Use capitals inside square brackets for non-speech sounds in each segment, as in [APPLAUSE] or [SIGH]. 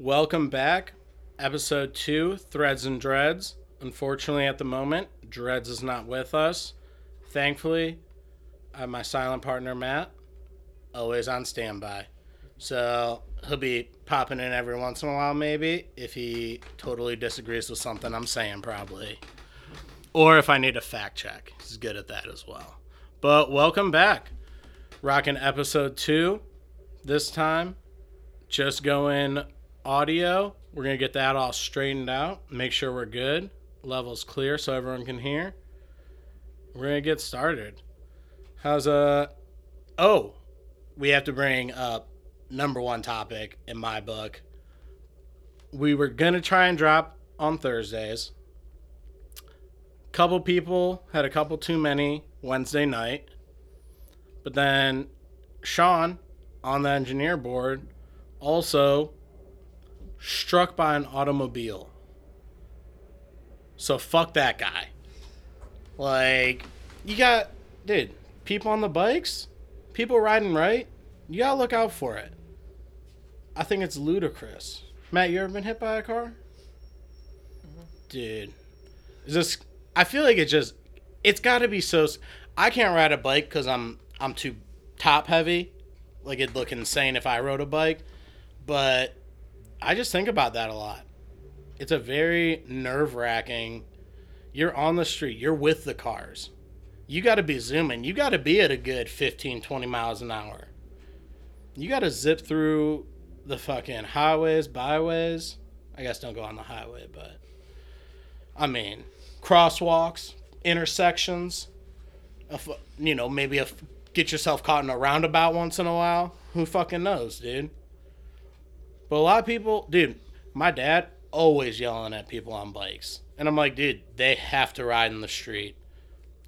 Welcome back. Episode 2 Threads and Dreads. Unfortunately, at the moment, Dreads is not with us. Thankfully, I have my silent partner, Matt, always on standby. So he'll be popping in every once in a while, maybe, if he totally disagrees with something I'm saying, probably. Or if I need a fact check. He's good at that as well. But welcome back. Rocking episode 2 this time. Just going audio. We're going to get that all straightened out, make sure we're good, levels clear so everyone can hear. We're going to get started. How's uh Oh, we have to bring up number 1 topic in my book. We were going to try and drop on Thursdays. Couple people had a couple too many Wednesday night. But then Sean on the engineer board also struck by an automobile. So fuck that guy. Like, you got, dude, people on the bikes, people riding right, you gotta look out for it. I think it's ludicrous. Matt, you ever been hit by a car? Mm-hmm. Dude, is this? I feel like it just, it's got to be so. I can't ride a bike because I'm I'm too top heavy. Like it'd look insane if I rode a bike, but I just think about that a lot. It's a very nerve wracking. You're on the street, you're with the cars. You got to be zooming. You got to be at a good 15, 20 miles an hour. You got to zip through the fucking highways, byways. I guess don't go on the highway, but I mean, crosswalks, intersections. You know, maybe get yourself caught in a roundabout once in a while. Who fucking knows, dude? But a lot of people, dude, my dad always yelling at people on bikes. And I'm like, dude, they have to ride in the street.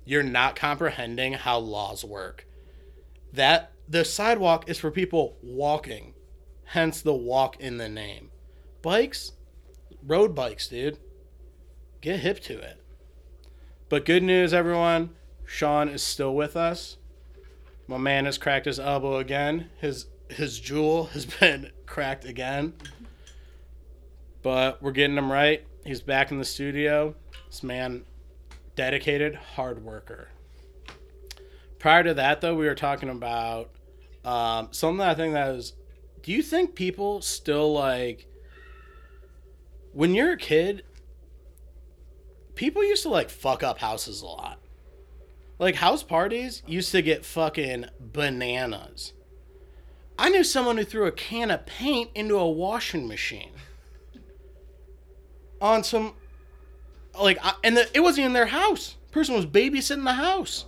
You're not comprehending how laws work. That the sidewalk is for people walking, hence the walk in the name. Bikes, road bikes, dude. Get hip to it. But good news, everyone. Sean is still with us. My man has cracked his elbow again. His his jewel has [LAUGHS] been cracked again. But we're getting him right. He's back in the studio. This man, dedicated hard worker. Prior to that, though, we were talking about um, something I think that is. Do you think people still like when you're a kid? People used to like fuck up houses a lot. Like house parties used to get fucking bananas. I knew someone who threw a can of paint into a washing machine. On some, like, and the, it wasn't even their house. Person was babysitting the house.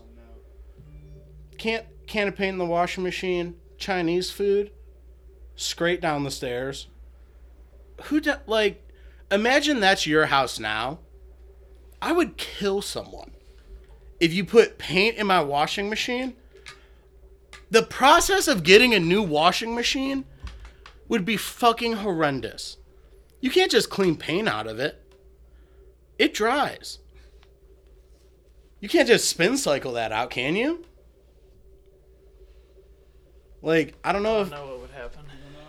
Can't can of paint in the washing machine. Chinese food. Straight down the stairs. Who like? Imagine that's your house now. I would kill someone if you put paint in my washing machine. The process of getting a new washing machine would be fucking horrendous. You can't just clean paint out of it. It dries. You can't just spin cycle that out, can you? Like, I don't know I don't know what would happen.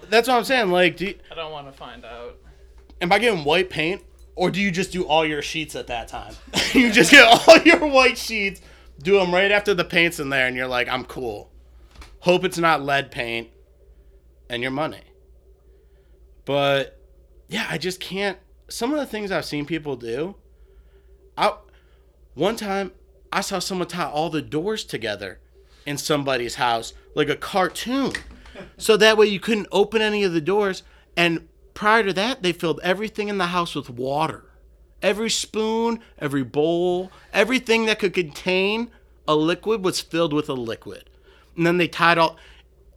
that's what I'm saying. Like, do you, I don't want to find out. am I getting white paint, or do you just do all your sheets at that time? [LAUGHS] you just get all your white sheets, do them right after the paint's in there, and you're like, I'm cool. Hope it's not lead paint, and your money. But yeah, I just can't. Some of the things I've seen people do. I one time I saw someone tie all the doors together in somebody's house like a cartoon so that way you couldn't open any of the doors. And prior to that, they filled everything in the house with water. Every spoon, every bowl, everything that could contain a liquid was filled with a liquid. And then they tied all.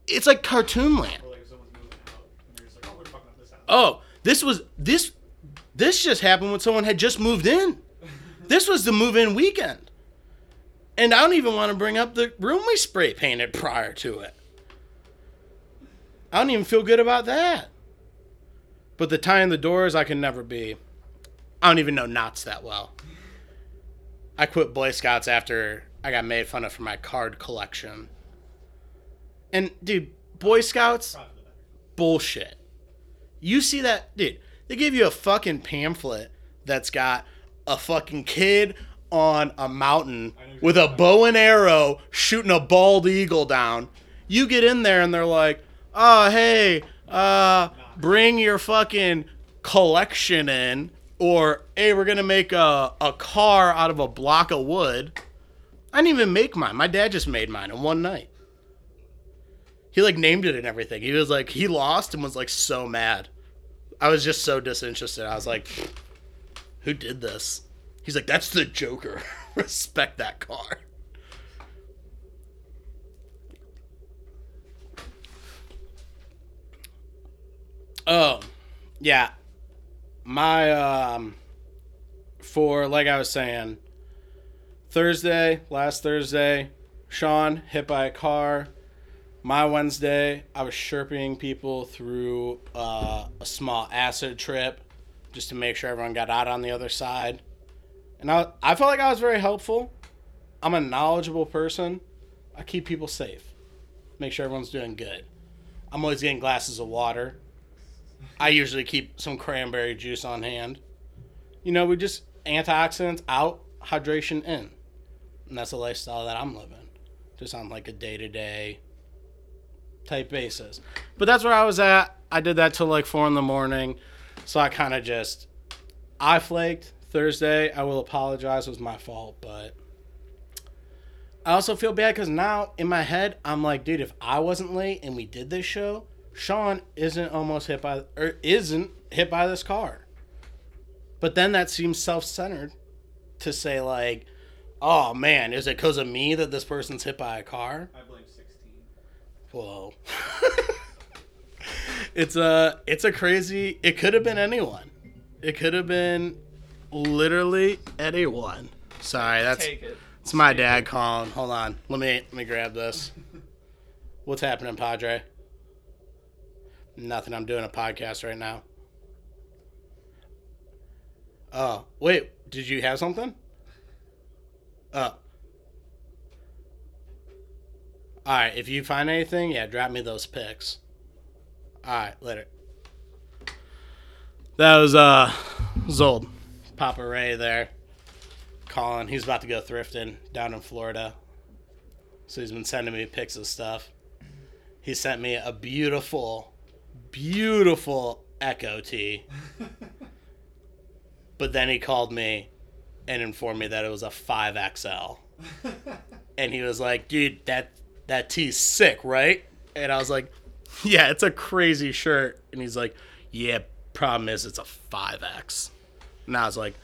It's like cartoon land. Or like someone's moving out, and you're just like, oh, we're fucking up this. Oh, this was this. This just happened when someone had just moved in. [LAUGHS] This was the move-in weekend. And I don't even want to bring up the room we spray painted prior to it. I don't even feel good about that. But the tying the doors, I can never be. I don't even know knots that well. I quit Boy Scouts after I got made fun of for my card collection. And dude, Boy Scouts, Profit of that. bullshit. You see that, dude? They give you a fucking pamphlet that's got a fucking kid on a mountain with a bow and arrow shooting a bald eagle down. You get in there and they're like, "Oh, hey, uh, bring your fucking collection in," or "Hey, we're gonna make a a car out of a block of wood." I didn't even make mine. My dad just made mine in one night. He like named it and everything. He was like he lost and was like so mad. I was just so disinterested. I was like, who did this? He's like, that's the Joker. [LAUGHS] Respect that car. Oh, yeah. My um for like I was saying, Thursday, last Thursday, Sean hit by a car. My Wednesday, I was sherping people through uh, a small acid trip just to make sure everyone got out on the other side. And I, I felt like I was very helpful. I'm a knowledgeable person. I keep people safe, make sure everyone's doing good. I'm always getting glasses of water. I usually keep some cranberry juice on hand. You know, we just antioxidants out, hydration in. And that's the lifestyle that I'm living. Just on like a day to day type basis. But that's where I was at. I did that till like four in the morning. So I kind of just, I flaked Thursday. I will apologize. It was my fault. But I also feel bad because now in my head, I'm like, dude, if I wasn't late and we did this show, Sean isn't almost hit by, or isn't hit by this car. But then that seems self centered to say, like, oh man, is it because of me that this person's hit by a car? I blame 16. Whoa. [LAUGHS] it's a it's a crazy it could have been anyone. It could have been literally anyone. Sorry, that's Take it. it's my dad calling. Hold on. Let me let me grab this. What's happening, Padre? Nothing. I'm doing a podcast right now. Oh, wait. Did you have something? Oh. All right. If you find anything, yeah, drop me those pics. All right, later. That was uh, Zold, Papa Ray there, calling. He's about to go thrifting down in Florida, so he's been sending me pics of stuff. He sent me a beautiful, beautiful Echo tee, [LAUGHS] but then he called me and informed me that it was a five XL [LAUGHS] and he was like, "Dude, that that tee's sick, right?" And I was like, [LAUGHS] "Yeah, it's a crazy shirt." And he's like, "Yeah, problem is it's a 5X." And I was like,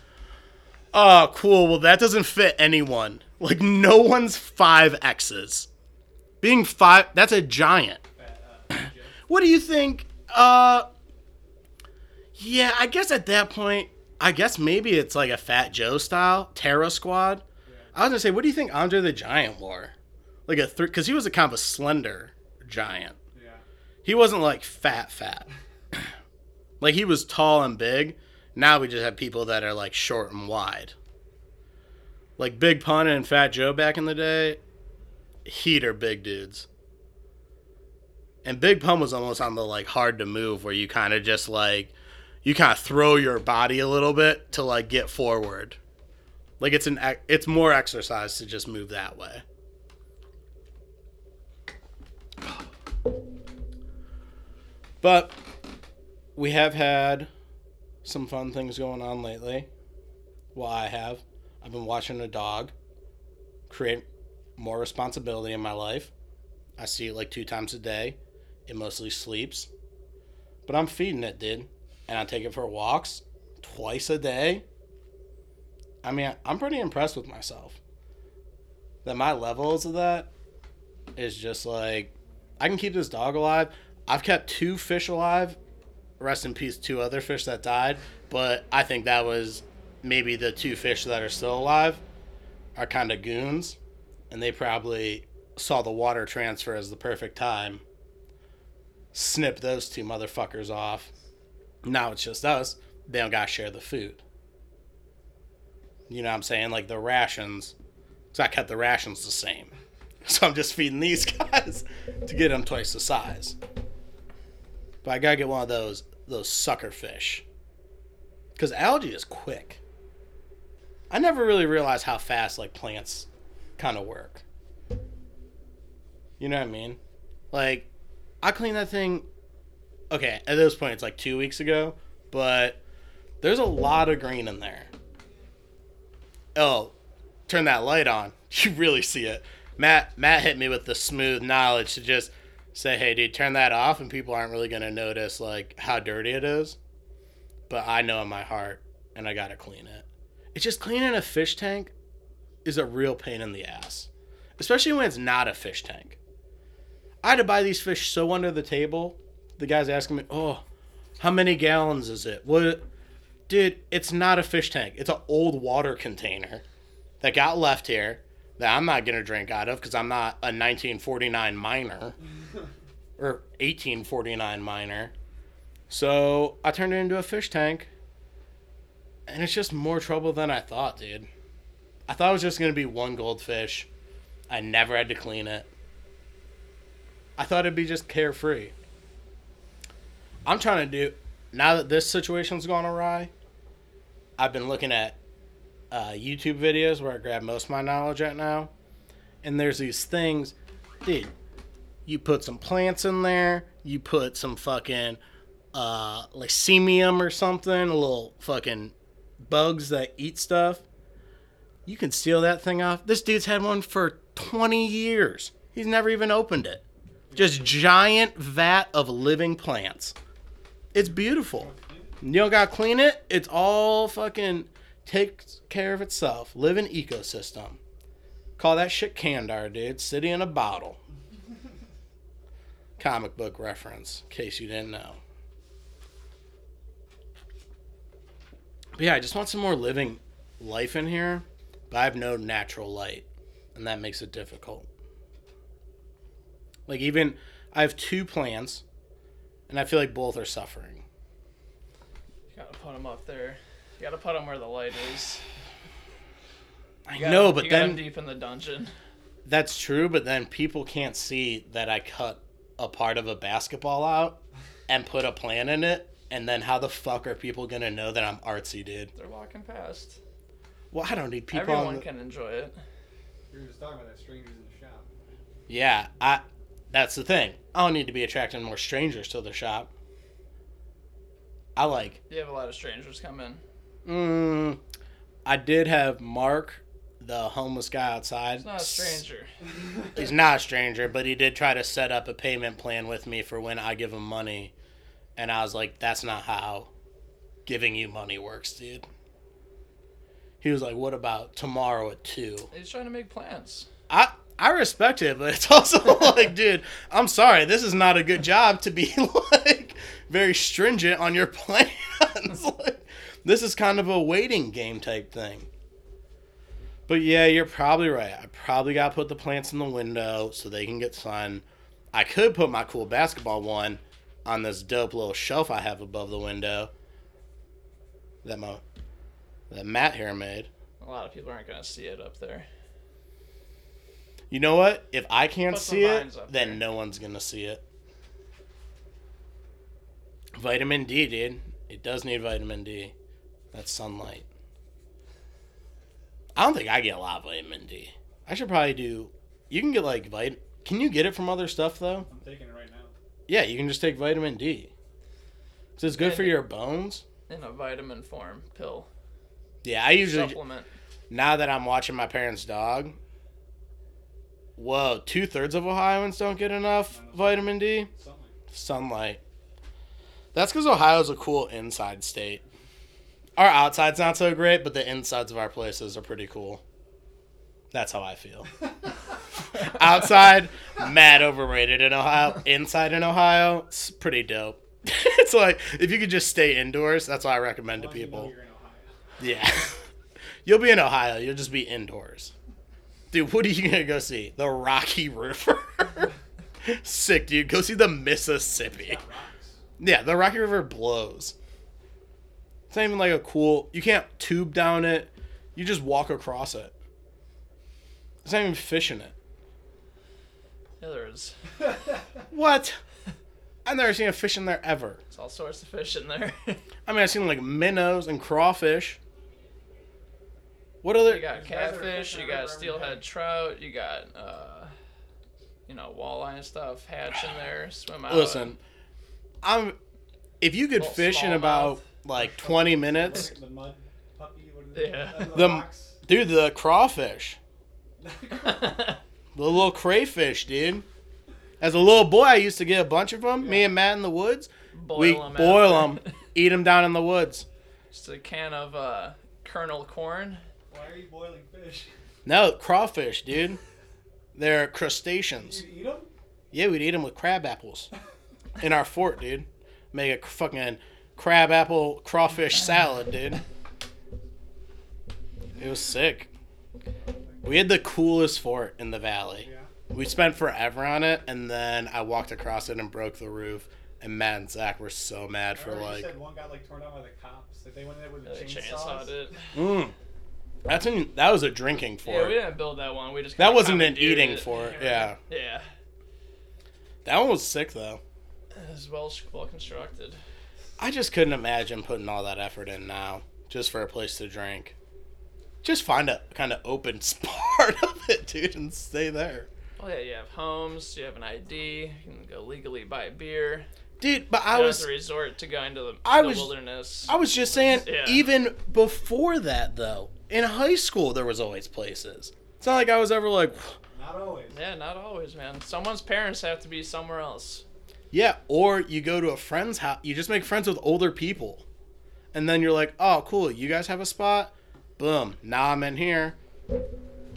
"Oh, cool. Well, that doesn't fit anyone. Like no one's 5Xs. Being 5 that's a giant. [CLEARS THROAT] What do you think uh Yeah, I guess at that point, I guess maybe it's like a Fat Joe style Terror Squad. I was gonna say, what do you think Andre the Giant wore? Like a three, because he was a kind of a slender giant. Yeah. He wasn't like fat, fat. [CLEARS THROAT] like he was tall and big. Now we just have people that are like short and wide. Like Big Pun and Fat Joe back in the day, heater big dudes. And Big Pun was almost on the like hard to move, where you kind of just like you kind of throw your body a little bit to like get forward. Like it's an it's more exercise to just move that way. But we have had some fun things going on lately. Well, I have. I've been watching a dog create more responsibility in my life. I see it like two times a day. It mostly sleeps. But I'm feeding it, dude. And I take it for walks twice a day. I mean, I'm pretty impressed with myself. That my levels of that is just like I can keep this dog alive. I've kept two fish alive. Rest in peace, two other fish that died. But I think that was maybe the two fish that are still alive are kind of goons, and they probably saw the water transfer as the perfect time. Snip those two motherfuckers off. Now it's just us. They don't gotta share the food. You know what I'm saying? Like the rations. So I kept the rations the same. [LAUGHS] So I'm just feeding these [LAUGHS] guys to get them twice the size. But I gotta get one of those those sucker fish. Because algae is quick. I never really realized how fast like plants kind of work. You know what I mean? Like, I cleaned that thing. Okay, at this point, it's like two weeks ago, but there's a lot of green in there. Oh, turn that light on. [LAUGHS] You really see it. Matt Matt hit me with the smooth knowledge to just say, "Hey, dude, turn that off," and people aren't really gonna notice like how dirty it is. But I know in my heart, and I gotta clean it. It's just cleaning a fish tank is a real pain in the ass, especially when it's not a fish tank. I had to buy these fish so under the table. The guy's asking me, "Oh, how many gallons is it?" What, dude? It's not a fish tank. It's an old water container that got left here that I'm not gonna drink out of because I'm not a 1949 miner [LAUGHS] or 1849 miner. So I turned it into a fish tank, and it's just more trouble than I thought, dude. I thought it was just gonna be one goldfish. I never had to clean it. I thought it'd be just carefree. I'm trying to do now that this situation's gone awry. I've been looking at uh, YouTube videos where I grab most of my knowledge at now, and there's these things, dude. You put some plants in there. You put some fucking uh, lycemium or something, a little fucking bugs that eat stuff. You can steal that thing off. This dude's had one for 20 years. He's never even opened it. Just giant vat of living plants. It's beautiful. You don't gotta clean it. It's all fucking takes care of itself. live Living ecosystem. Call that shit Kandor, dude. City in a bottle. [LAUGHS] Comic book reference, in case you didn't know. But yeah, I just want some more living life in here, but I have no natural light, and that makes it difficult. Like even I have two plants, and I feel like both are suffering. You gotta put them up there. You gotta put them where the light is. I You got know, 'em- but you got 'em then deep in the dungeon. that's true. But then people can't see that I cut a part of a basketball out and put a plan in it. And then how the fuck are people gonna know that I'm artsy, dude? They're walking past. Well, I don't need people. Everyone on the- can enjoy it. We were just talking about that strangers in the shop. Yeah, I. That's the thing. I don't need to be attracting more strangers to the shop. I like. You have a lot of strangers come in. Mm, I did have Mark, the homeless guy outside. It's not a stranger. [LAUGHS] He's not a stranger, but he did try to set up a payment plan with me for when I give him money, and I was like, "That's not how giving you money works, dude." He was like, "What about tomorrow at 2? He's trying to make plans. I I respect it, but it's [LAUGHS] also like, dude, I'm sorry, this is not a good job to be [LAUGHS] like very stringent on your plans. like, this is kind of a waiting game type thing. But yeah, you're probably right. I probably got to put the plants in the window so they can get sun. I could put my cool basketball one on this dope little shelf I have above the window that my that Matt here made. A lot of people aren't gonna see it up there. You know what? If I can't Put see it, then there. no one's gonna see it. Vitamin D, dude. It does need vitamin D. That's sunlight. I don't think I get a lot of vitamin D. I should probably do. You can get like vit. Can you get it from other stuff though? I'm taking it right now. Yeah, you can just take vitamin D. So it's good for your bones. In a vitamin form pill. Yeah, I usually Supplement. now that I'm watching my parents' dog. Whoa, two thirds of Ohioans don't get enough vitamin D. Something. sunlight. That's because Ohio's a cool inside state. Our outside's not so great, but the insides of our places are pretty cool. That's how I feel. [LAUGHS] Outside, mad overrated in Ohio. Inside in Ohio, it's pretty dope. [LAUGHS] it's like if you could just stay indoors, that's what I recommend to Well, you know people. you're in Ohio. Yeah. [LAUGHS] You'll be in Ohio, you'll just be indoors. Dude, what are you gonna go see? The Rocky River? Sick, dude. Go see the Mississippi. Yeah, the Rocky River blows. It's not even like a cool. You can't tube down it. You just walk across it. There's not even fish in it. Yeah, there is. [LAUGHS] What? I've never seen a fish in there ever. It's all sorts of fish in there. [LAUGHS] I mean, I've seen like minnows and crawfish. What other? you got There's guys that are catfish, you got steelhead day. trout, you got uh, you know walleye and stuff hatch in there, swim out. Listen, I'm. If you could fish in smallmouth. about like 20 minutes, The mud puppy. What is Yeah. The The- dude, the crawfish, [LAUGHS] the little crayfish, dude. As a little boy, I used to get a bunch of them. Me and Matt in the woods. boil we them boil them, [LAUGHS] eat them down in the woods. Just a can of uh, kernel corn. Why are you boiling fish? No, crawfish, dude. They're You crustaceans. eat them? Yeah, we'd eat them with crab apples [LAUGHS] in our fort, dude. Make a fucking crab apple crawfish salad, dude. It was sick. We had the coolest fort in the valley. Yeah. We spent forever on it, and then I walked across it and broke the roof. And Matt and Zach were so mad for Remember you like, said one got like torn down by the cops. That they went in there with Yeah, they chainsaws. it. mm. That's in, that was a drinking fort. Yeah, we didn't build that one. We just that wasn't an eating it. fort. Yeah, Yeah, that one was sick though. it was well well constructed. I just couldn't imagine putting all that effort in now just for a place to drink. Just find a kind of open [LAUGHS] part of it, dude, and stay there. Oh yeah, you have homes, you have an ID, you can go legally buy beer. Dude, but I I was was a resort to go into the, I the was- wilderness. I was just saying Yeah. even before that though, in high school there was always places. It's not like I was ever like Not always. yeah, not always, man. Someone's parents have to be somewhere else. Yeah, or you go to a friend's house, you just make friends with older people. And then you're like, "Oh, cool, you guys have a spot?" Boom. Now I'm in here.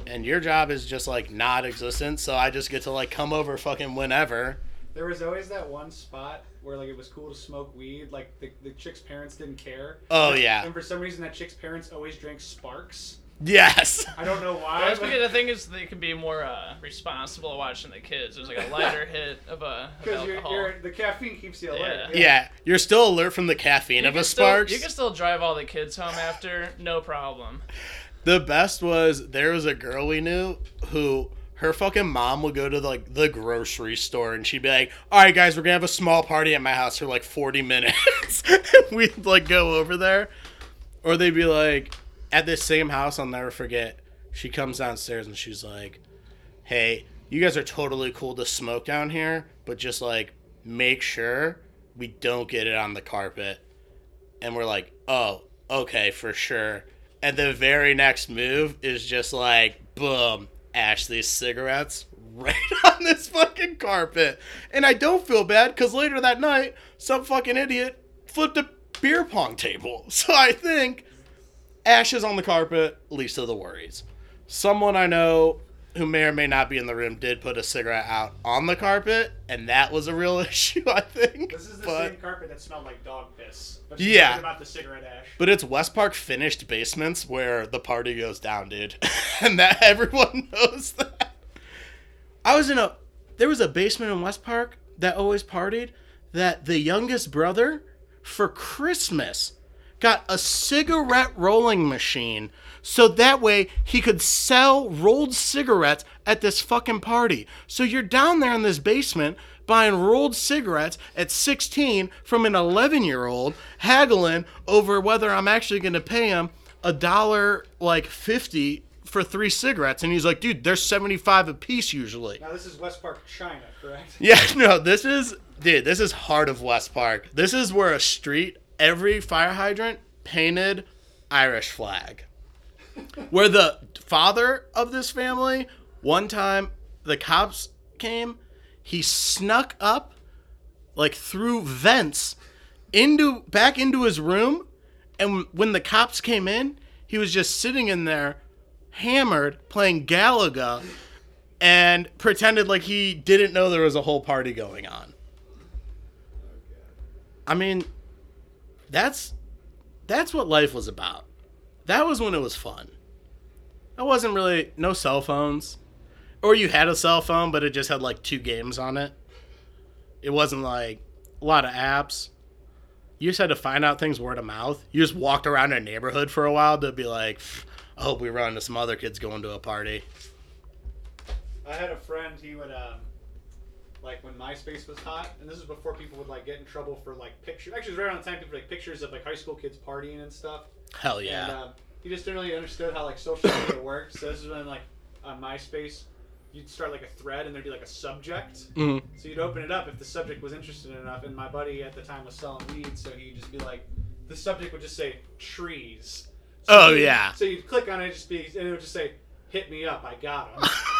And your job is just like not existent, so I just get to like come over fucking whenever. There was always that one spot where like it was cool to smoke weed. Like the, the chick's parents didn't care. Oh, yeah. And for some reason, that chick's parents always drank Sparks. Yes. I don't know why. That's but- because the thing is they can be more uh, responsible watching the kids. There's like a [LAUGHS] lighter hit of, a. Because you're, alcohol. you're, the caffeine keeps you alert. Yeah. Yeah, you're still alert from the caffeine You of a can still- you can still drive all the kids home after, no problem. The best was there was a girl we knew who her fucking mom would go to like the grocery store and she'd be like, "All right, guys, we're gonna have a small party at my house for like 40 minutes." [LAUGHS] we'd like go over there, or they'd be like, at this same house, I'll never forget. She comes downstairs and she's like, "Hey, you guys are totally cool to smoke down here, but just like make sure we don't get it on the carpet." And we're like, "Oh, okay, for sure." And the very next move is just like, boom, Ashley's cigarettes [LAUGHS] right on this fucking carpet. And I don't feel bad because later that night, some fucking idiot flipped a beer pong table. [LAUGHS] So I think ashes on the carpet, least of the worries. Someone I know who may or may not be in the room did put a cigarette out on the carpet, and that was a real [LAUGHS] issue, I think. This is the but, same carpet that smelled like dog piss. But Yeah. yeah. about the cigarette ash. but it's West Park finished basements where the party goes down, dude. [LAUGHS] and that everyone [LAUGHS] knows that. I was in a there was a basement in West Park that always partied that the youngest brother for Christmas got a cigarette rolling machine so that way he could sell rolled cigarettes at this fucking party. So you're down there in this basement buying rolled cigarettes at 16 from an 11 year old, haggling over whether I'm actually going to pay him a dollar like 50 for three cigarettes. And he's like, dude, they're 75 a piece usually. Now this is West Park, China, correct? Yeah, [LAUGHS] no, this is dude, this is heart of West Park. This is where a street, every fire hydrant painted Irish flag. Where the father of this family, one time the cops came, he snuck up like through vents into back into his room and when the cops came in, he was just sitting in there hammered playing Galaga and pretended like he didn't know there was a whole party going on. I mean, that's that's what life was about. That was when it was fun. It wasn't really no cell phones. Or you had a cell phone but it just had like two games on it. It wasn't like a lot of apps. You just had to find out things word of mouth. You just walked around a neighborhood for a while to be like, I hope we run into some other kids going to a party. I had a friend. He would, um, like when MySpace was hot, and this is before people would like get in trouble for like pictures. Actually, it was right around the time people like pictures of like high school kids partying and stuff. Hell yeah. And um, he just didn't really understood how like social media [COUGHS] worked. So this is when like on MySpace, you'd start like a thread and there'd be like a subject. Mhm. So you'd open it up if the subject was interested enough. And my buddy at the time was selling weed, so he'd just be like, the subject would just say trees. So Oh, yeah. So you'd click on it, just be, and it would just say, "Hit me up, I got him." [LAUGHS]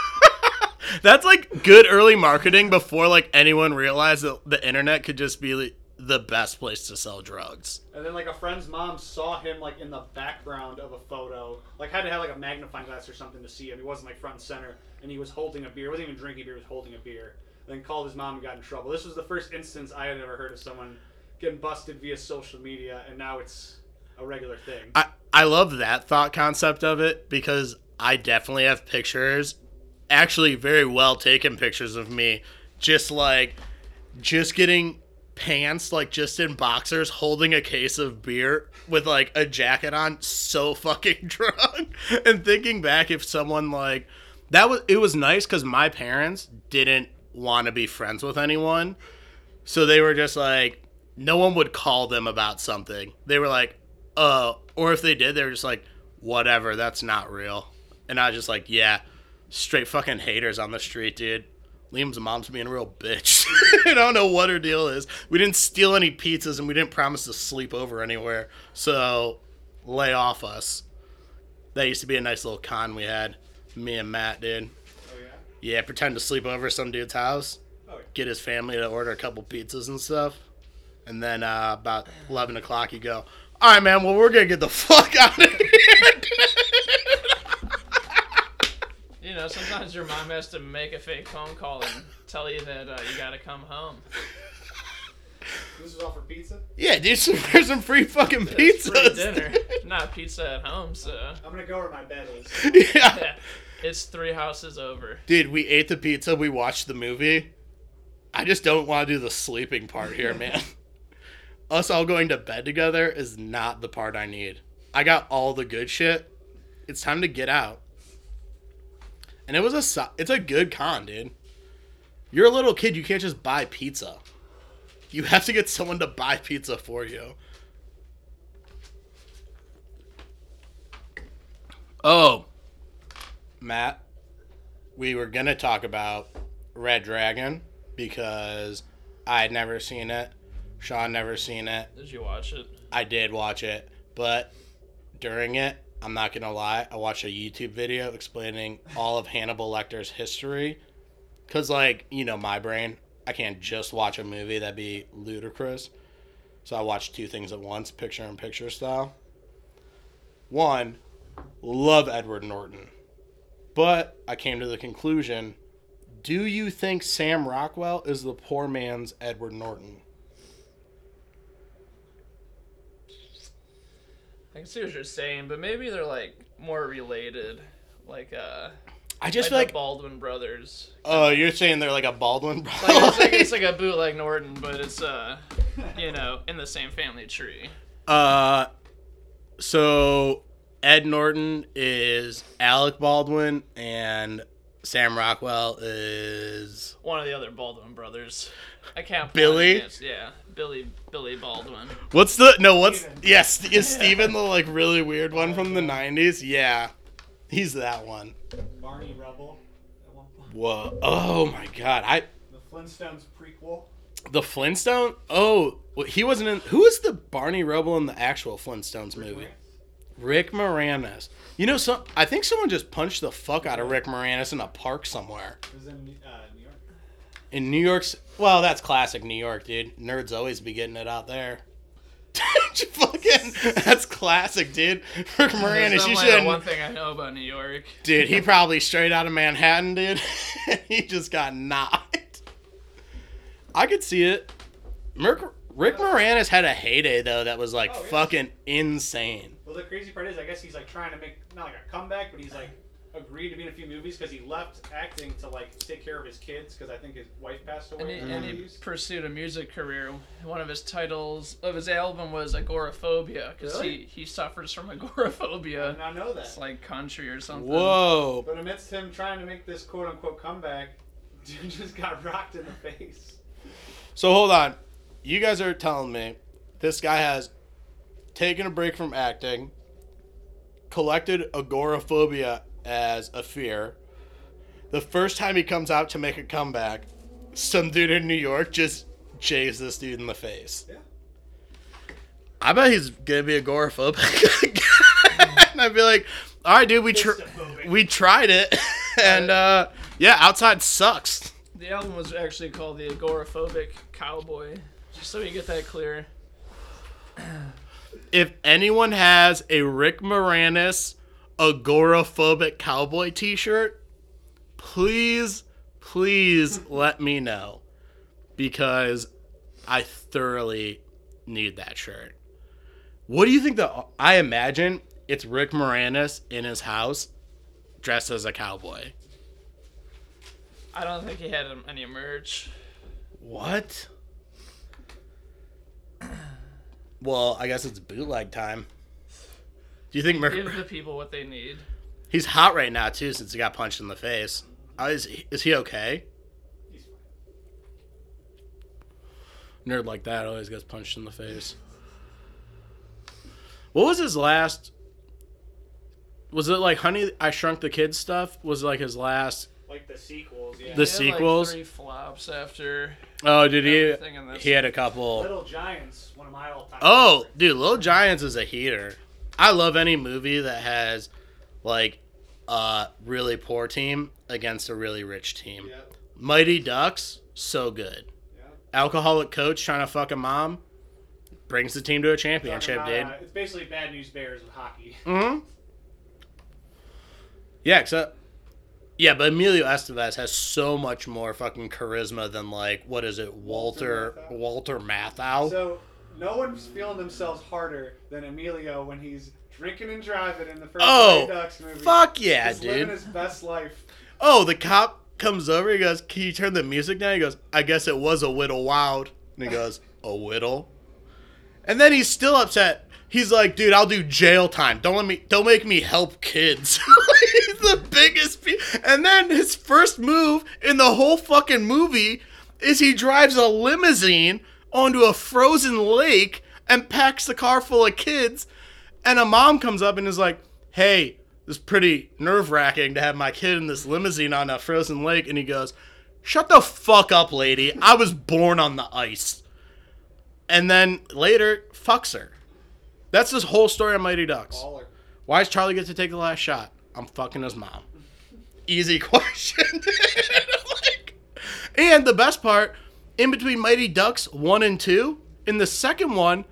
That's like good early marketing before like anyone realized that the internet could just be the best place to sell drugs. And then like a friend's mom saw him like in the background of a photo, like had to have like a magnifying glass or something to see him. He wasn't like front and center, and he was holding a beer. He wasn't even drinking beer. He was holding a beer. Then called his mom and got in trouble. This was the first instance I had ever heard of someone getting busted via social media, and now it's a regular thing. I I love that thought concept of it because I definitely have pictures, actually very well taken pictures of me, just like just getting pants like just in boxers holding a case of beer with like a jacket on so [LAUGHS] fucking drunk. And thinking back if someone like that was it was nice because my parents didn't want to be friends with anyone. So they were just like no one would call them about something. They were like uh or if they did they were just like whatever that's not real. And i was just like yeah straight fucking haters on the street dude Liam's mom's being a real bitch. [LAUGHS] I don't know what her deal is. We didn't steal any pizzas and we didn't promise to sleep over anywhere. So lay off us. That used to be a nice little con we had. Me and Matt did. Oh yeah. Yeah, pretend to sleep over some dude's house. Oh yeah. Get his family to order a couple pizzas and stuff. And then uh, about 11 o'clock, you go, All right, man, well, we're going to get the [LAUGHS] fuck out of here. You know, sometimes your mom has to make a fake phone call and tell you that uh, you gotta come home. This is all for pizza. yeah, dude, some, there's some free fucking It's pizzas. free dinner, [LAUGHS] not pizza at home. So I'm gonna go where my bed is. yeah. yeah, it's three houses over. Dude, we ate the pizza, we watched the movie. I just don't want to do the sleeping part here, [LAUGHS] man. Us all going to bed together is not the part I need. I got all the good shit. It's time to get out. And it was a it's a good con, dude. You're a little kid, you can't just buy pizza. You have to get someone to buy pizza for you. Oh, Matt, we were gonna talk about Red Dragon because I had never seen it. Sean never seen it. Did you watch it? I did watch it, but during it, I'm not gonna lie, I watched a YouTube video explaining all of Hannibal Lecter's history. Cause like, you know, my brain, I can't just watch a movie that'd be ludicrous. So I watched two things at once, picture in picture style. One, love Edward Norton. But I came to the conclusion do you think Sam Rockwell is the poor man's Edward Norton? I can see what you're saying, but maybe they're like more related, like uh, I just like, feel the like Baldwin brothers. Oh, you're saying they're like a Baldwin Like, it's, like, it's [LAUGHS] like a bootleg Norton, but it's uh, you know, in the same family tree. uh, so Ed Norton is Alec Baldwin, and Sam Rockwell is One of the other Baldwin brothers. I can't. Billy? Yeah, Billy. Billy Baldwin. what's the no? What's Stephen. yes? Is [LAUGHS] Stephen the like really weird one from the '90s? Yeah, he's that one. Barney Rubble. At one point. Whoa! Oh my God! I The Flintstones prequel. the Flintstone. Oh, he wasn't in. Who is the Barney Rubble in the actual Flintstones movie? Rick Moranis. You know, some I think someone just punched the fuck out of Rick Moranis in a park somewhere It was in uh, New York. In New York's. Well, that's classic New York, dude. Nerds always be getting it out there. [LAUGHS] Fucking, that's classic, dude. Rick Moranis, That's you should. one thing I know about New York. Dude, he [LAUGHS] probably straight out of Manhattan, dude. [LAUGHS] he just got knocked. I could see it. Merc- Rick Moranis had a heyday though that was like Oh, yeah. fucking insane. Well, the crazy part is, I guess he's like trying to make not like a comeback, but he's like agreed to be in a few movies because he left acting to like take care of his kids because I think his wife passed away. And he, and he pursued a music career. One of his titles of his album was Agoraphobia because Really? he, he suffers from I did agoraphobia. not know that. It's like country or something. Whoa. But amidst him trying to make this quote unquote comeback, [LAUGHS] Dude just got rocked in the face. So hold on. You guys are telling me this guy has taken a break from acting, collected agoraphobia as a fear. The first time he comes out to make a comeback, some dude in New York just jays this dude in the face. Yeah. I bet he's gonna be agoraphobic. [LAUGHS] and I'd be like, all right, dude, we tr- we tried it, [LAUGHS] and uh, yeah, outside sucks. The album was actually called The Agoraphobic Cowboy. Just so you get that clear. if anyone has a Rick Moranis agoraphobic cowboy t-shirt, please, please let me know because I thoroughly need that shirt. What do you think the I imagine it's Rick Moranis in his house dressed as a cowboy. I don't think he had any merch. What? Well, I guess it's bootleg time. Do you think Mer- Give the people what they need. He's hot right now too, since he got punched in the face. Uh, is he, is he okay? Nerd like that always gets punched in the face. What was his last? Was it like Honey I Shrunk the Kids stuff? Was it like his last? Like the sequels, yeah. The He had, sequels? Like three flops after. Oh, did he? Everything in this- He had a couple. Little Giants, one of my all-time. Oh, favorites. dude, Little Giants is a heater. I love any movie that has like a really poor team against a really rich team. Yep. Mighty Ducks, so good. Yep. Alcoholic coach trying to fuck a mom brings the team to a championship, about, dude. uh, it's basically Bad News Bears with hockey. Mm-hmm. Yeah, except yeah, but Emilio Estevez has so much more fucking charisma than like what is it, Walter Walter Walter Matthau? So no one's feeling themselves harder than Emilio when he's drinking and driving in the first Oh, Ducks movie. Fuck yeah, He's living his best life. Oh, the cop comes over. He goes, "Can you turn the music down?" He goes, "I guess it was a whittle wild." And he goes, "A whittle." And then he's still upset. He's like, "Dude, I'll do jail time. Don't let me. Don't make me help kids." [LAUGHS] he's the biggest. Pe- and then his first move in the whole fucking movie is he drives a limousine onto a frozen lake and packs the car full of kids. And a mom comes up and is like, "Hey, this is pretty nerve wracking to have my kid in this limousine on a frozen lake." And he goes, "Shut the fuck up, lady. I was born on the ice." And then later, fucks her. That's this whole story on Mighty Ducks. Baller. Why does Charlie get to take the last shot? I'm fucking his mom. Easy [LAUGHS] question. [LAUGHS] Like- and the best part, in between Mighty Ducks 1 and 2, in the second one,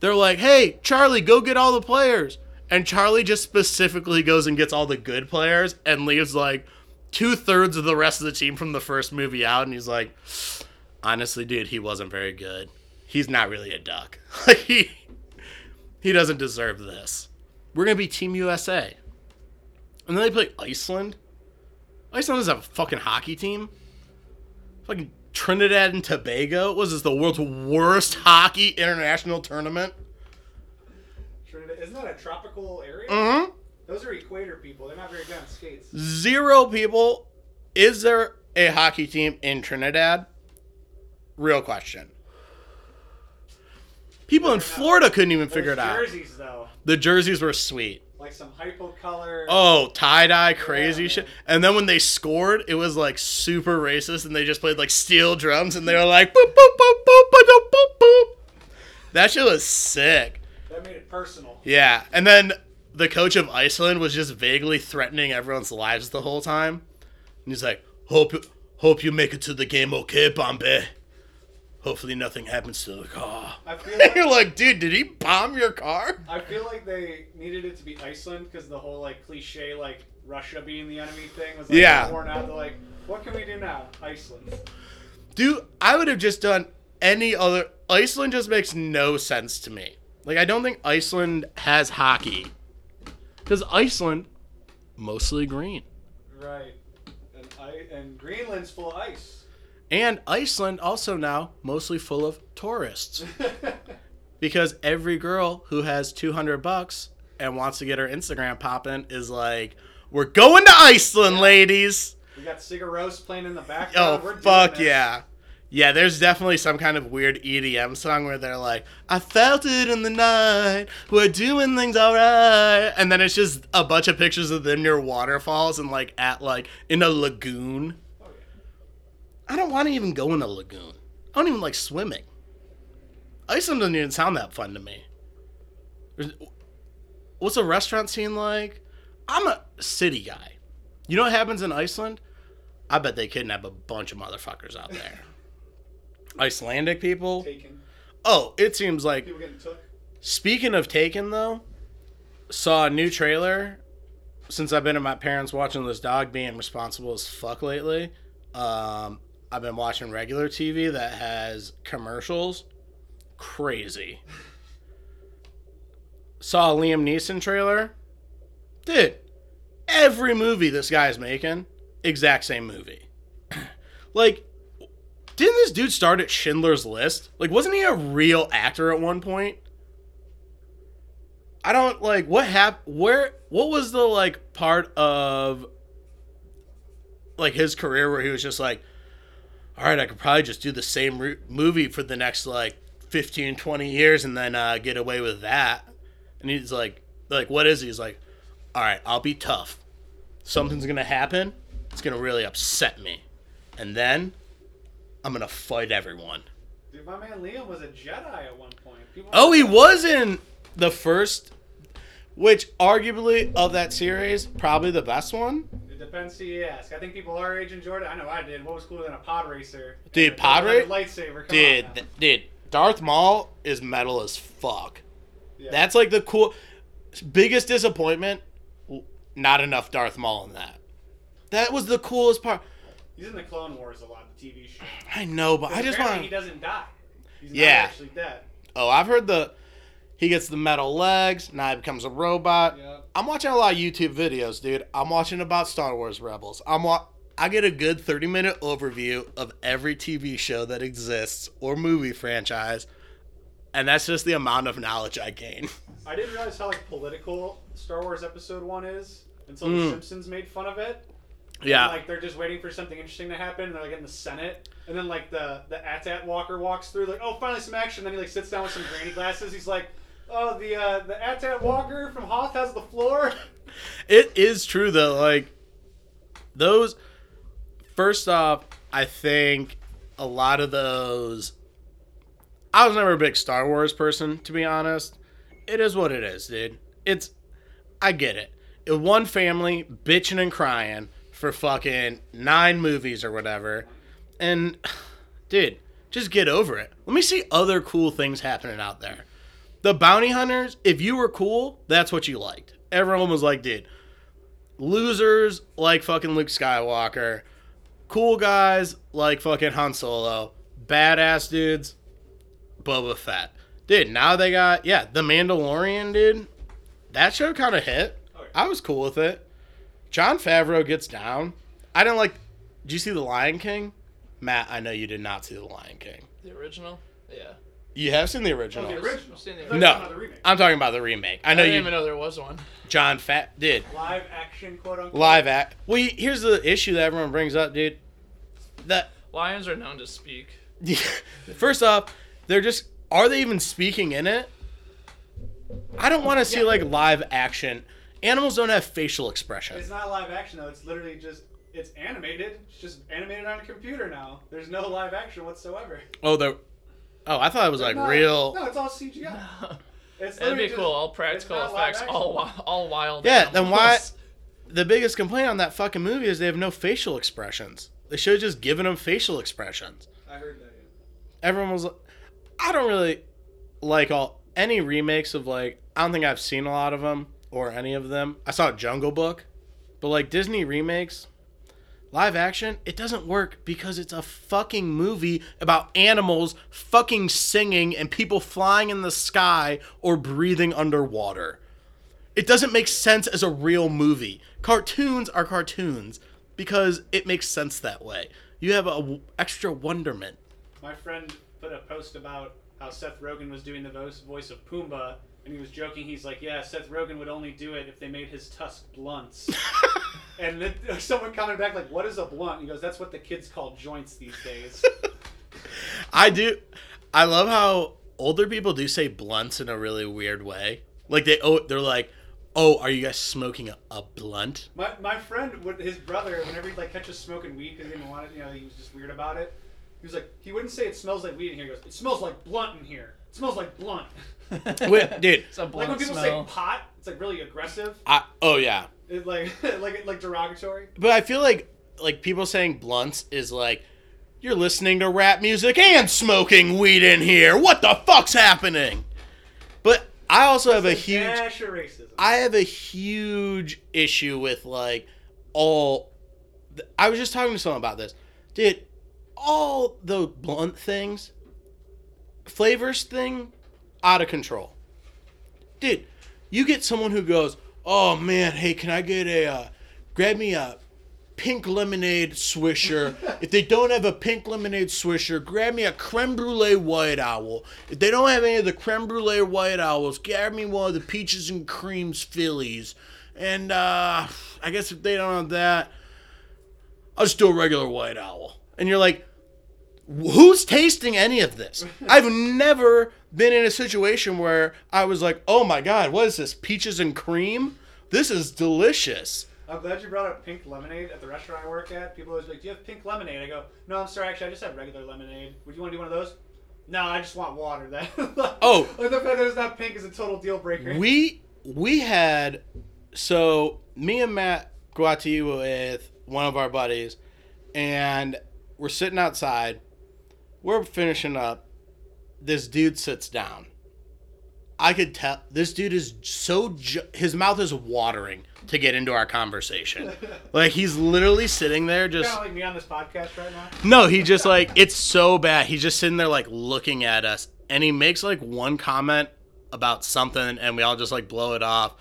they're like, hey, Charlie, go get all the players. And Charlie just specifically goes and gets all the good players and leaves like two thirds of the rest of the team from the first movie out. And he's like, honestly, dude, he wasn't very good. He's not really a duck. [LAUGHS] He, he doesn't deserve this. We're going to be Team USA. And then they play Iceland. Iceland have a fucking hockey team. Fucking Trinidad and Tobago. Was this the world's worst hockey international tournament? Trinidad. Isn't that a tropical area? Mm-hmm. Those are equator people. They're not very good on skates. Zero people. Is there a hockey team in Trinidad? Real question. People in Florida couldn't even figure it Those out. Jerseys though, The jerseys were sweet like some hypo color. Oh, tie dye, crazy yeah, shit. And then when they scored, it was like super racist, and they just played like steel drums, and they were like boop boop boop boop boop boop boop. That shit was sick. That made it personal. Yeah, and then the coach of Iceland was just vaguely threatening everyone's lives the whole time, and he's like, "Hope, hope you make it to the game, okay, Bombay." Hopefully nothing happens to the car." I feel [LAUGHS] like You're like, dude, did he bomb your car? I feel like they needed it to be Iceland because the whole like cliche like Russia being the enemy thing was like Yeah. worn out. They're like, what can we do now? Iceland. Dude, I would have just done any other. Iceland just makes no sense to me. Like, I don't think Iceland has hockey. Because Iceland, mostly green. Right. And I and Greenland's full of ice. And Iceland also now mostly full of tourists. [LAUGHS] Because every girl who has 200 bucks and wants to get her Instagram popping is like, we're going to Iceland, ladies. We got Sigur Rós playing in the background. Oh. We're fuck yeah. Yeah, there's definitely some kind of weird EDM song where they're like, I felt it in the night, we're doing things alright. And then it's just a bunch of pictures of them near waterfalls and like at like in a lagoon. Yeah. I don't want to even go in a lagoon. I don't even like swimming. Iceland doesn't even sound that fun to me. What's a restaurant scene like? I'm a city guy. You know what happens in Iceland? I bet they kidnap a bunch of motherfuckers out there. [LAUGHS] Icelandic people? Taken. Oh, it seems like. Took. Speaking of Taken, though, saw a new trailer. Since I've been at my parents watching this dog being responsible as fuck lately, um, I've been watching regular TV that has commercials. Crazy. Saw a Liam Neeson trailer. Dude, every movie this guy's making, exact same movie. [CLEARS THROAT] like, didn't this dude start at Schindler's List? Like, wasn't he a real actor at one point? I don't like what hap- where what was the like part of like his career where he was just like all right, I could probably just do the same re- movie for the next like 15 20 years and then uh, get away with that. And he's like like what is he? He's like all right, I'll be tough. Something's going to happen. It's going to really upset me. And then I'm going to fight everyone. Dude, my man Liam was a Jedi at one point. People Oh, he was in the first, which arguably of that series, probably the best one. Depends who you ask. I think people our age enjoyed it. I know I did. What was cooler than a pod racer? Dude, pod racer? lightsaber. Come Dude, th- dude, Darth Maul is metal as fuck. Yeah. That's like the cool, biggest disappointment. Not enough Darth Maul in that. That was the coolest part. He's in the Clone Wars a lot, the TV show. I know, but I just want. he doesn't die. He's not Yeah. actually dead. Oh, I've heard the. He gets the metal legs. Now he becomes a robot. Yep. I'm watching a lot of YouTube videos, dude. I'm watching about Star Wars Rebels. I'm wa- I get a good 30 minute overview of every TV show that exists or movie franchise, and that's just the amount of knowledge I gain. [LAUGHS] I didn't realize how like political Star Wars Episode One is until Mm. The Simpsons made fun of it. Yeah. And, like they're just waiting for something interesting to happen. And they're like in the Senate, and then like the the AT-AT Walker walks through, like oh finally some action. Then he like sits down with some granny glasses. He's like, oh the uh, the AT-AT Walker from Hoth has the floor. [LAUGHS] It is true though. Like those. First off, I think a lot of those. I was never a big Star Wars person, to be honest. It is what it is, dude. It's. I get it. It one family bitching and crying for fucking nine movies or whatever, and [SIGHS] dude, just get over it. Let me see other cool things happening out there. The bounty hunters, if you were cool, that's what you liked. Everyone was like, dude, losers like fucking Luke Skywalker, cool guys like fucking Han Solo, badass dudes, Boba Fett. Dude, now they got, yeah, The Mandalorian, dude. That show kind of hit. Oh. I was cool with it. Jon Favreau gets down. I didn't like, did you see The Lion King? Matt, I know you did not see The Lion King. The original? Yeah. You have seen the Oh, original? the original. I've seen the I thought you were No, talking about the remake. I'm talking about the remake. I I, know didn't you, even know there was one. John Fat did live action quote unquote. live act. Well, here's the issue that everyone brings up, dude. That Lions are known to speak. [LAUGHS] first off, they're just are they even speaking in it? I don't want to see Yeah. like live action. Animals don't have facial expression. It's not live action though. It's literally just it's animated. It's just animated on a computer now. There's no live action whatsoever. Oh, they're. Oh, I thought it was like No, real. No, it's all CGI. [LAUGHS] It's That'd be just- cool. All practical effects, all all wild. Yeah, then why? The biggest complaint on that fucking movie is they have no facial expressions. They should have just given them facial expressions. I heard that. everyone was like I don't really like all any remakes of like I don't think I've seen a lot of them or any of them. I saw Jungle Book, but like Disney remakes live action, it doesn't work because it's a fucking movie about animals fucking singing and people flying in the sky or breathing underwater. It doesn't make sense as a real movie. Cartoons are cartoons because it makes sense that way. You have a w- extra wonderment. My friend put a post about how Seth Rogen was doing the voice of Pumbaa, and he was joking. He's like, "Yeah, Seth Rogen would only do it if they made his tusk blunts." [LAUGHS] And then [LAUGHS] someone commented back like, "What is a blunt?" He goes, "That's what the kids call joints these days." [LAUGHS] I do. I love how older people do say blunts in a really weird way. Like they oh they're like, oh, are you guys smoking a, a blunt? my my friend, his brother, whenever he'd like catch us smoking weed because he didn't want it, you know, he was just weird about it. He was like, he wouldn't say it smells like weed in here. He goes, "It smells like blunt in here. It smells like blunt." [LAUGHS] Wait, dude. It's a Like when people smell. say pot, it's like really aggressive. I, oh yeah, It like [LAUGHS] like like derogatory. but I feel like like people saying blunts is like you're listening to rap music and smoking weed in here. What the fuck's happening? But I also have a huge dash of racism. I have a huge issue with like all. I was just talking to someone about this, dude. All the blunt things, flavors thing, out of control, dude. You get someone who goes, "Oh man, hey, can I get a uh, grab me a pink lemonade swisher? if they don't have a pink lemonade swisher, grab me a creme brulee white owl. If they don't have any of the creme brulee white owls, grab me one of the peaches and creams Phillies. And uh, I guess if they don't have that, I'll just do a regular white owl. And you're like, who's tasting any of this? I've never been in a situation where I was like, oh my god, what is this? Peaches and cream? This is delicious. I'm glad you brought up pink lemonade at the restaurant I work at. People always be like, "Do you have pink lemonade?" I go, "No, I'm sorry. Actually, I just have regular lemonade. Would you want to do one of those?" No, I just want water. That [LAUGHS] Oh. like the fact that it's not pink is a total deal breaker. We we had so me and Matt go out to eat with one of our buddies, and we're sitting outside. We're finishing up. This dude sits down. I could tell this dude is so ju- his mouth is watering to get into our conversation. [LAUGHS] like he's literally sitting there just kind of like me on this podcast right now. no, he just like it's so bad. He's just sitting there like looking at us, and he makes like one comment about something, and we all just like blow it off.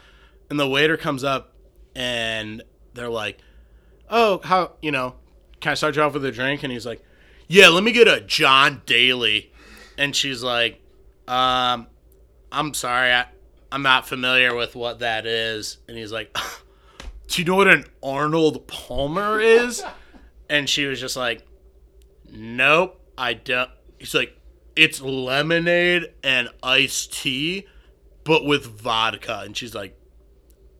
And the waiter comes up, and they're like, "Oh, how you know? Can I start you off with a drink?" And he's like, "Yeah, let me get a John Daly." And she's like, "Um, I'm sorry, I, I'm not familiar with what that is." And he's like, [LAUGHS] "Do you know what an Arnold Palmer is?" [LAUGHS] And she was just like, Nope, I don't. He's like, It's lemonade and iced tea, but with vodka. And she's like,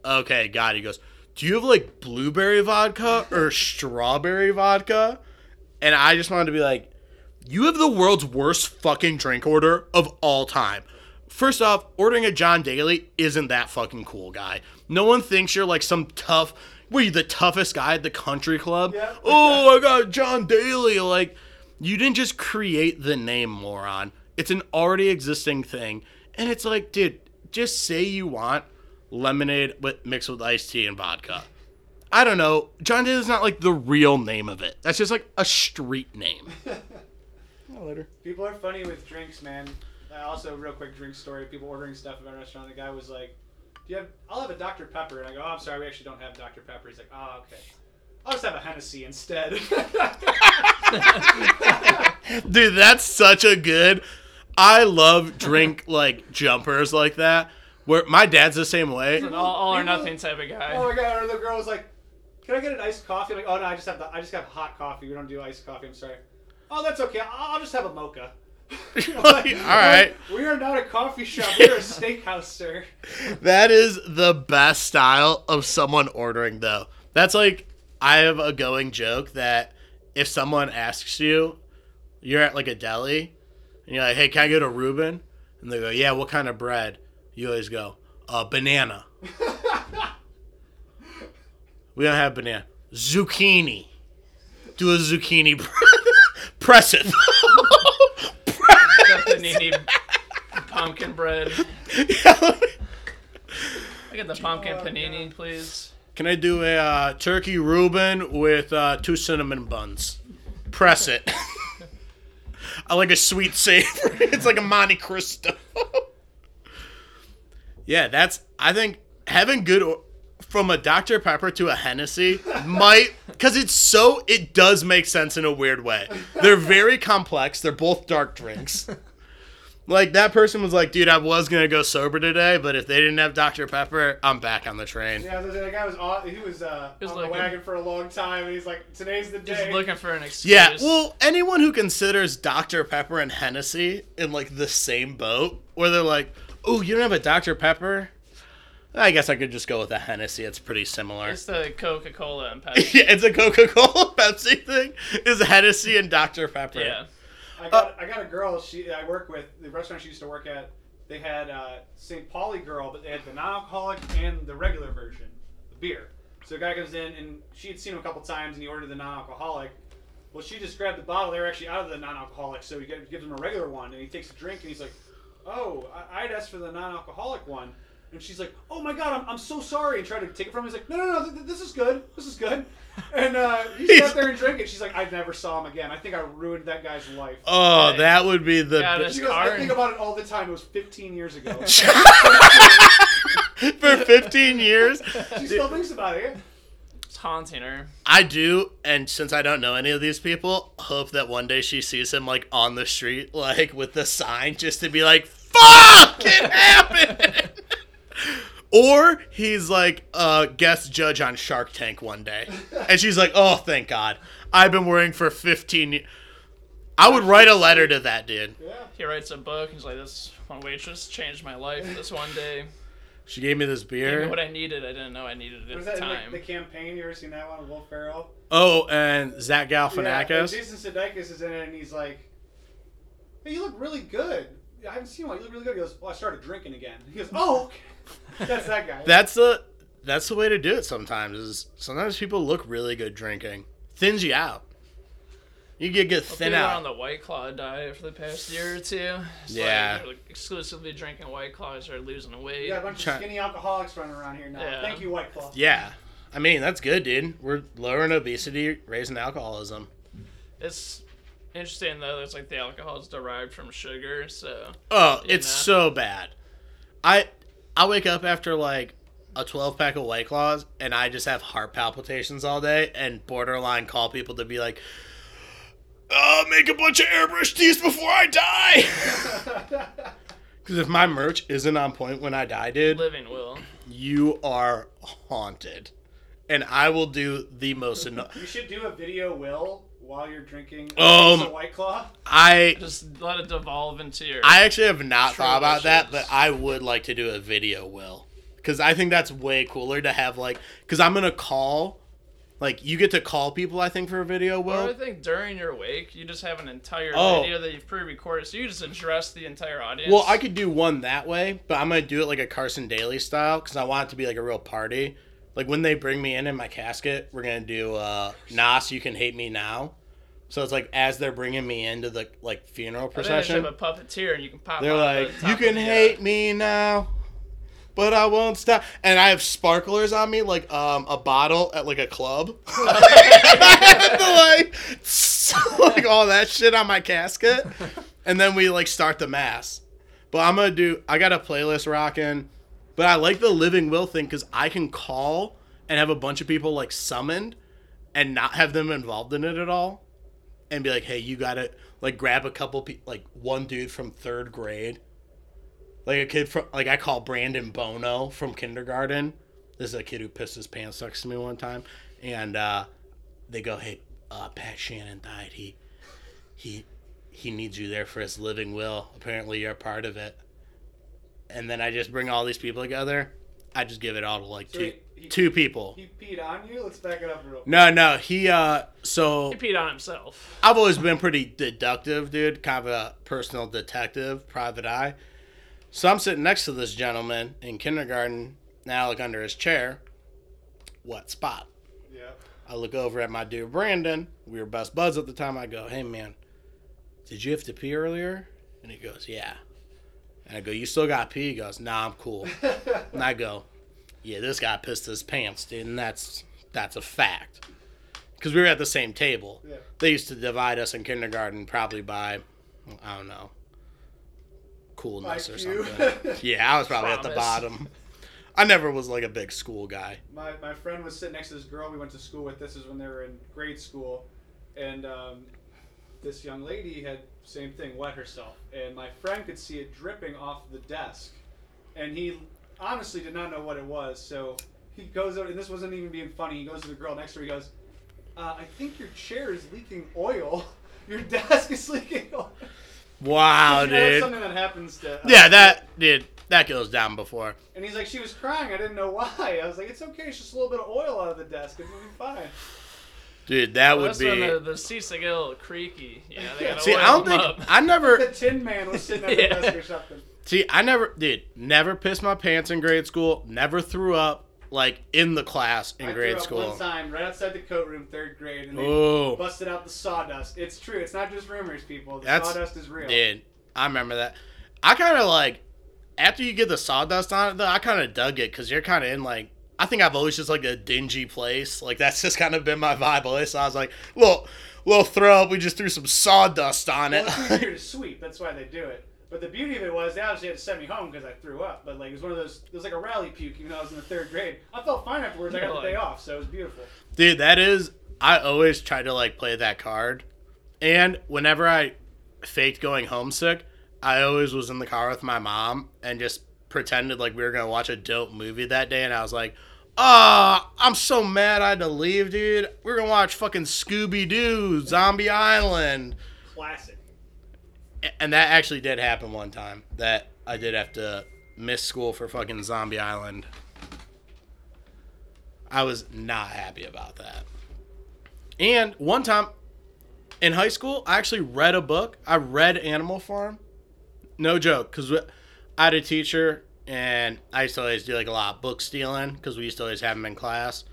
Okay, got it. He goes, Do you have like blueberry vodka or strawberry vodka? And I just wanted to be like, You have the world's worst fucking drink order of all time. First off, ordering a John Daly isn't that fucking cool, guy. No one thinks you're like some tough. Were you the toughest guy at the country club? Yeah. [LAUGHS] Oh, I got John Daly. Like, you didn't just create the name, moron. It's an already existing thing, and it's like, dude, just say you want lemonade with mixed with iced tea and vodka. I don't know. John Daly's not like the real name of it. That's just like a street name. [LAUGHS] later. People are funny with drinks, man. Uh, also, real quick drink story. People ordering stuff at my restaurant. The guy was like, "Do you have? I'll have a Dr Pepper." And I go, "Oh, I'm sorry, we actually don't have Dr Pepper." He's like, "Oh, okay. I'll just have a Hennessy instead." [LAUGHS] [LAUGHS] Dude, that's such a good. I love drink like jumpers like that. Where my dad's the same way. An all, all or nothing type of guy. oh my god! Or the girl was like, "Can I get an iced coffee?" I'm like, "Oh no, I just have the, I just have hot coffee. We don't do iced coffee. I'm sorry." Oh, that's okay. I'll, I'll just have a mocha. [LAUGHS] All right. We are not a coffee shop. We're a [LAUGHS] steakhouse, sir. That is the best style of someone ordering, though. That's like I have a going joke that if someone asks you, you're at like a deli, and you're like, "Hey, can I get a Reuben?" And they go, "Yeah, what kind of bread?" You always go, "Uh, banana." [LAUGHS] we don't have banana. Zucchini. Do a zucchini bread. Press it. Got pumpkin bread. Yeah. I get the pumpkin panini, please. Can I do a uh, turkey Reuben with uh, two cinnamon buns? Press it. [LAUGHS] I like a sweet savor. [LAUGHS] it's like a Monte Cristo. [LAUGHS] yeah, that's. I think having good from a Dr Pepper to a Hennessy might because it's so. It does make sense in a weird way. They're very complex. They're both dark drinks. Like that person was like, dude, I was gonna go sober today, but if they didn't have Dr. Pepper, I'm back on the train. Yeah, the, the guy was on, he was uh, He was on the looking- wagon for a long time, and he's like, "Today's the Just day." looking for an excuse. Yeah, well, anyone who considers Dr. Pepper and Hennessy in like the same boat, where they're like, "Oh, you don't have a Dr. Pepper," I guess I could just go with a Hennessy. It's pretty similar. it's the Coca Cola and [LAUGHS] Pepsi. yeah, it's a Coca Cola [LAUGHS] Pepsi thing. Is Hennessy and Dr. Pepper. yeah. I got I got a girl she I work with the restaurant she used to work at. They had uh, St. Pauli girl, but they had the non-alcoholic and the regular version, the beer. So the guy comes in and she had seen him a couple times, and he ordered the non-alcoholic. Well, she just grabbed the bottle. They were actually out of the non-alcoholic, so he gives him a regular one, and he takes a drink, and he's like, "Oh, I- I'd asked for the non-alcoholic one." And she's like, "Oh my god, I'm, I'm so sorry," and tried to take it from him. He's like, "No, no, no, th- th- this is good. This is good." And uh, he sat there and drank it. She's like, "I never saw him again. I think I ruined that guy's life." Oh, Hey. that would be the Got bi- She goes, I think about it all the time. It was 15 years ago. [LAUGHS] for 15 years. she still thinks about it. It's haunting her. I do, and since I don't know any of these people, hope that one day she sees him like on the street, like with the sign, just to be like, "Fuck, it happened." Or he's like a guest judge on Shark Tank one day, and she's like, "Oh, thank God, I've been worrying for 15 years." I would write a letter to that dude. Yeah. He writes a book. He's like, "This one waitress changed my life. This one day, She gave me this gave me beer. what I needed. I didn't know I needed it Was at that the in the, time." the campaign? You ever seen that one with Will Ferrell? Oh, and Zach Yeah, Galifianakis. Jason Sudeikis is in it, and he's like, "Hey, you look really good. I haven't seen one. You look really good." He goes, "Well, I started drinking again." He goes, "Oh, okay." [LAUGHS] that's that guy." That's the that's the way to do it. Sometimes is sometimes people look really good drinking, thins you out. You get get Well, thin people out. on the White Claw diet for the past year or two. It's Yeah. like, exclusively drinking White Claws or losing weight. we got a bunch Try- of skinny alcoholics running around here now. Yeah. Thank you, White Claw. Yeah, I mean that's good, dude. We're lowering obesity, raising alcoholism. It's interesting though. It's like the alcohol is derived from sugar, so Oh, it's know? so bad. I I wake up after like a 12 pack of White Claws and I just have heart palpitations all day and borderline call people to be like, uh, make a bunch of airbrush teas before I die. [LAUGHS] Because if my merch isn't on point when I die, dude, living will. you are haunted. And I will do the most anno- you should do a video, Will, while you're drinking Um, a White Claw. I Just let it devolve into your. I actually have not thought about that, but I would like to do a video, Will. Because I think that's way cooler to have, like, because I'm going to call, like, you get to call people, I think, for a video, Or I think during your wake, you just have an entire Oh. video that you've pre-recorded, so you just address the entire audience. Well, I could do one that way, but I'm going to do it like a Carson Daly style because I want it to be like a real party. Like, when they bring me in in my casket, we're going to do uh, Nas, You Can Hate Me Now. So it's like as they're bringing me into the like funeral I think they should procession. a puppeteer, and you can pop. They're like, the you can hate me now, but I won't stop. And I have sparklers on me, like um a bottle at like a club. I have to, like, [LAUGHS] like all that shit on my casket, and then we like start the mass. But I'm gonna do. I got a playlist rocking, but I like the living will thing because I can call and have a bunch of people like summoned, and not have them involved in it at all and be like, "Hey, you got to like grab a couple pe- like one dude from 3rd grade. Like a kid from like I call Brandon Bono from kindergarten. This is a kid who pissed his pants next to me one time and uh they go, "Hey, uh Pat Shannon died. He he he needs you there for his living will. Apparently you're a part of it." And then I just bring all these people together. I just give it all to like two wait, he- two people. He peed on you? Let's back it up real Quick. No, no, he uh so He peed on himself. I've always been pretty deductive, dude. Kind of a personal detective, private eye. So I'm sitting next to this gentleman in kindergarten. Now I look under his chair. What spot? Yeah. I look over at my dude Brandon. We were best buds at the time. I go, "Hey man, did you have to pee earlier?" And he goes, "Yeah." And I go, "You still got pee?" He goes, "Nah, I'm cool." [LAUGHS] and I go, "Yeah, this guy pissed his pants, dude, and that's that's a fact." Because we were at the same table. Yeah. They used to divide us in kindergarten probably by, I don't know, coolness or IQ. something. [LAUGHS] Yeah, I was probably at the bottom. I never was like a big school guy. my, my friend was sitting next to this girl we went to school with. This is when they were in grade school, and um, this young lady had same thing, wet herself, and my friend could see it dripping off the desk, and he honestly did not know what it was. So he goes over, and this wasn't even being funny. He goes to the girl next to her. He goes, uh, "I think your chair is leaking oil. [LAUGHS] Your desk is leaking oil." Wow, [LAUGHS] You know, it's dude. something that happens to. uh, Yeah, that dude, that goes down before. And he's like, she was crying. I didn't know why. I was like, it's okay. It's just a little bit of oil out of the desk. It's gonna be fine. Dude, that Well, would be. the, the seats they get a little creaky. You know, they [LAUGHS] gotta See, I don't think up. I never. The. Tin Man was sitting at the Yeah. desk or something. See, I never, dude, never pissed my pants in grade school. Never threw up like in the class in I grade threw up school. one time right outside the coat room, third grade, and they Ooh, busted out the sawdust. It's true. It's not just rumors, people. The That's- sawdust is real. dude, I remember that. I kind of like after you get the sawdust on it, though. I kind of dug it because you're kind of in like. I think I've always just like a dingy place. Like that's just kind of been my vibe. Always. So I was like, little, little throw up. We just threw some sawdust on Well, it. it's easier [LAUGHS] to sweep. That's why they do it. But the beauty of it was they obviously had to send me home because I threw up. But like it was one of those. It was like a rally puke. Even though I was in the third grade, I felt fine afterwards. I got the day off, so it was beautiful. Dude, that is. I always try to like play that card, and whenever I faked going homesick, I always was in the car with my mom and just pretended like we were gonna watch a dope movie that day, and I was like, "Ah, I'm so mad I had to leave, dude. We're gonna watch fucking Scooby Doo, Zombie Island." Classic. And that actually did happen one time. That I did have to miss school for fucking Zombie Island. I was not happy about that. And one time in high school, I actually read a book. I read Animal Farm. No joke, because I had a teacher, and I used to always do like a lot of book stealing because we used to always have them in class.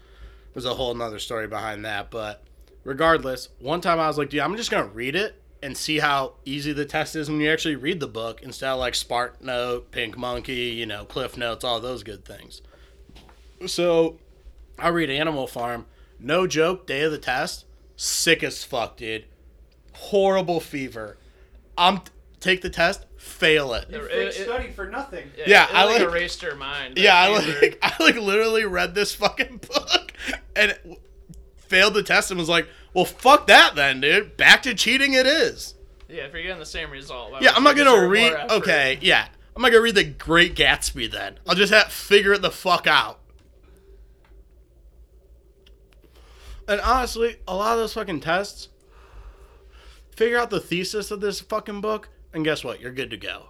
There's a whole nother story behind that, but regardless, one time I was like, dude, I'm just gonna read it and see how easy the test is when you actually read the book instead of like Spark Note, Pink Monkey, you know, Cliff Notes, all those good things. So I read Animal Farm. No joke, day of the test, sick as fuck, dude. Horrible fever. I'm take the test, fail it. You It- studied for nothing. Yeah, it, I like, like- erased her mind. that Yeah, I like [LAUGHS] I like literally read this fucking [LAUGHS] book and failed the test and was like, "Well, fuck that then, dude. Back to cheating it is." Yeah, if you're getting the same result. Yeah, I'm not gonna read. Okay, yeah, I'm not gonna read the Great Gatsby then. I'll just have to figure it the fuck out. And honestly, a lot of those fucking tests, figure out the thesis of this fucking book, and guess what? You're good to go.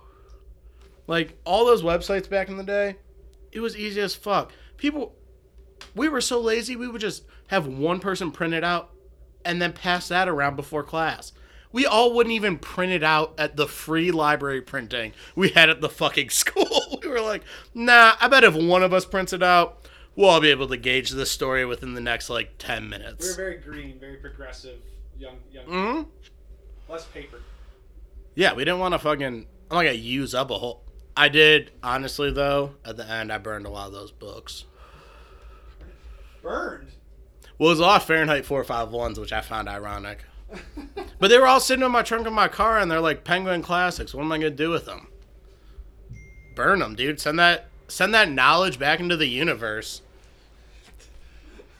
Like all those websites back in the day, it was easy as fuck. People, we were so lazy, we would just have one person print it out and then pass that around before class. We all wouldn't even print it out at the free library printing we had at the fucking [LAUGHS] school. we were like, nah, I bet if one of us prints it out, we'll all be able to gauge this story within the next like 10 minutes. We were very green, very progressive, young, young, hmm less paper. Yeah, we didn't want to fucking. I'm not gonna use up a whole. I did, honestly, though, at the end, I burned a lot of those books. Burned. Well, it was a lot of Fahrenheit 451s, which I found ironic. [LAUGHS] But they were all sitting in my trunk of my car, and they're like Penguin Classics. What am I gonna do with them? Burn them, dude. Send that send that knowledge back into the universe.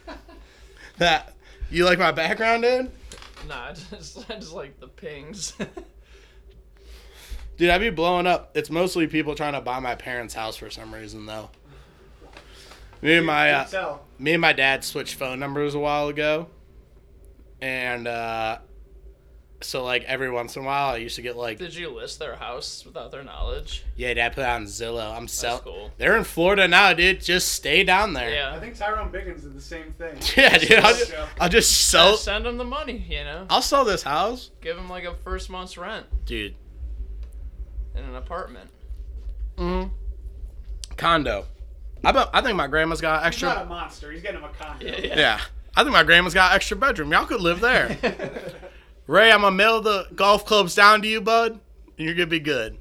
[LAUGHS] that you like my background, dude? Nah, I just, I just like the pings. [LAUGHS] Dude, I'd be blowing up. It's mostly people trying to buy my parents' house for some reason, though. Me and my uh, me and my dad switched phone numbers a while ago, and uh, so like every once in a while, I used to get like, Did you list their house without their knowledge? yeah, dad put it on Zillow. I'm That's selling. cool. They're in Florida now, dude. Just stay down there. Yeah, I think Tyrone Biggins did the same thing. [LAUGHS] Yeah, dude. I'll just, Show. I'll just So sell. send them the money, you know. I'll sell this house, Give them like a first month's rent dude. in an apartment. Mm-hmm. Condo. I bet. I think my grandma's got extra. He's not a extra. monster. He's getting him a condo. Yeah, yeah. Yeah, I think my grandma's got extra bedroom. Y'all could live there. [LAUGHS] Ray, I'm gonna mail the golf clubs down to you, bud. And you're gonna be good.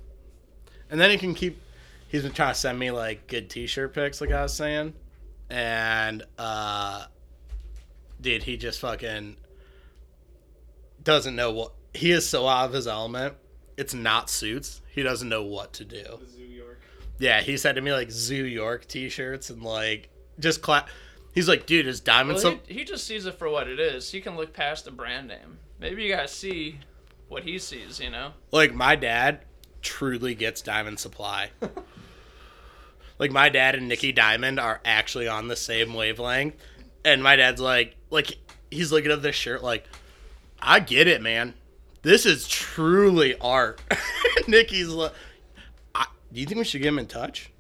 And then he can keep. He's been trying to send me like good T-shirt pics, like I was saying, and uh, dude, he just fucking doesn't know what. He is so out of his element. It's not suits. He doesn't know what to do. The Zoo York. Yeah, he said to me like Zoo York T-shirts and like just cla He's like, dude, is diamond Well, he, he just sees it for what it is. He can look past the brand name. Maybe you gotta see what he sees. You know. Like my dad truly gets Diamond Supply. [LAUGHS] like my dad and Nikki Diamond are actually on the same wavelength, and my dad's like, like he's looking at this shirt like, I get it, man. This is truly art. [LAUGHS] Nikki's like, do you think we should get him in touch?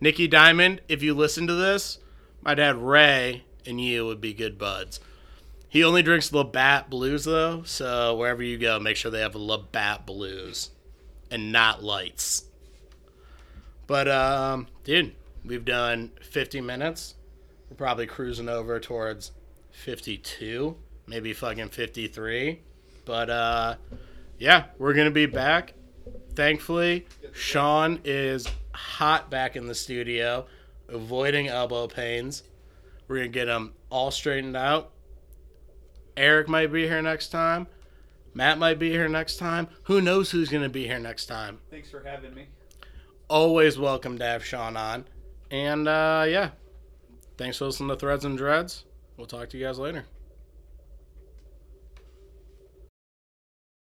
Nikki Diamond, if you listen to this, my dad Ray and you would be good buds. He only drinks Labatt Blues though, so wherever you go, make sure they have Labatt Blues and not lights. But um, dude, we've done 50 minutes. We're probably cruising over towards 52, maybe fucking 53. But uh, yeah, we're gonna be back. Thankfully, Sean is hot back in the studio, avoiding elbow pains. We're gonna get him all straightened out. Eric might be here next time. Matt might be here next time. Who knows who's gonna be here next time? Thanks for having me. Always welcome to have Sean on. And uh, yeah, thanks for listening to Threads and Dreads. We'll talk to you guys later.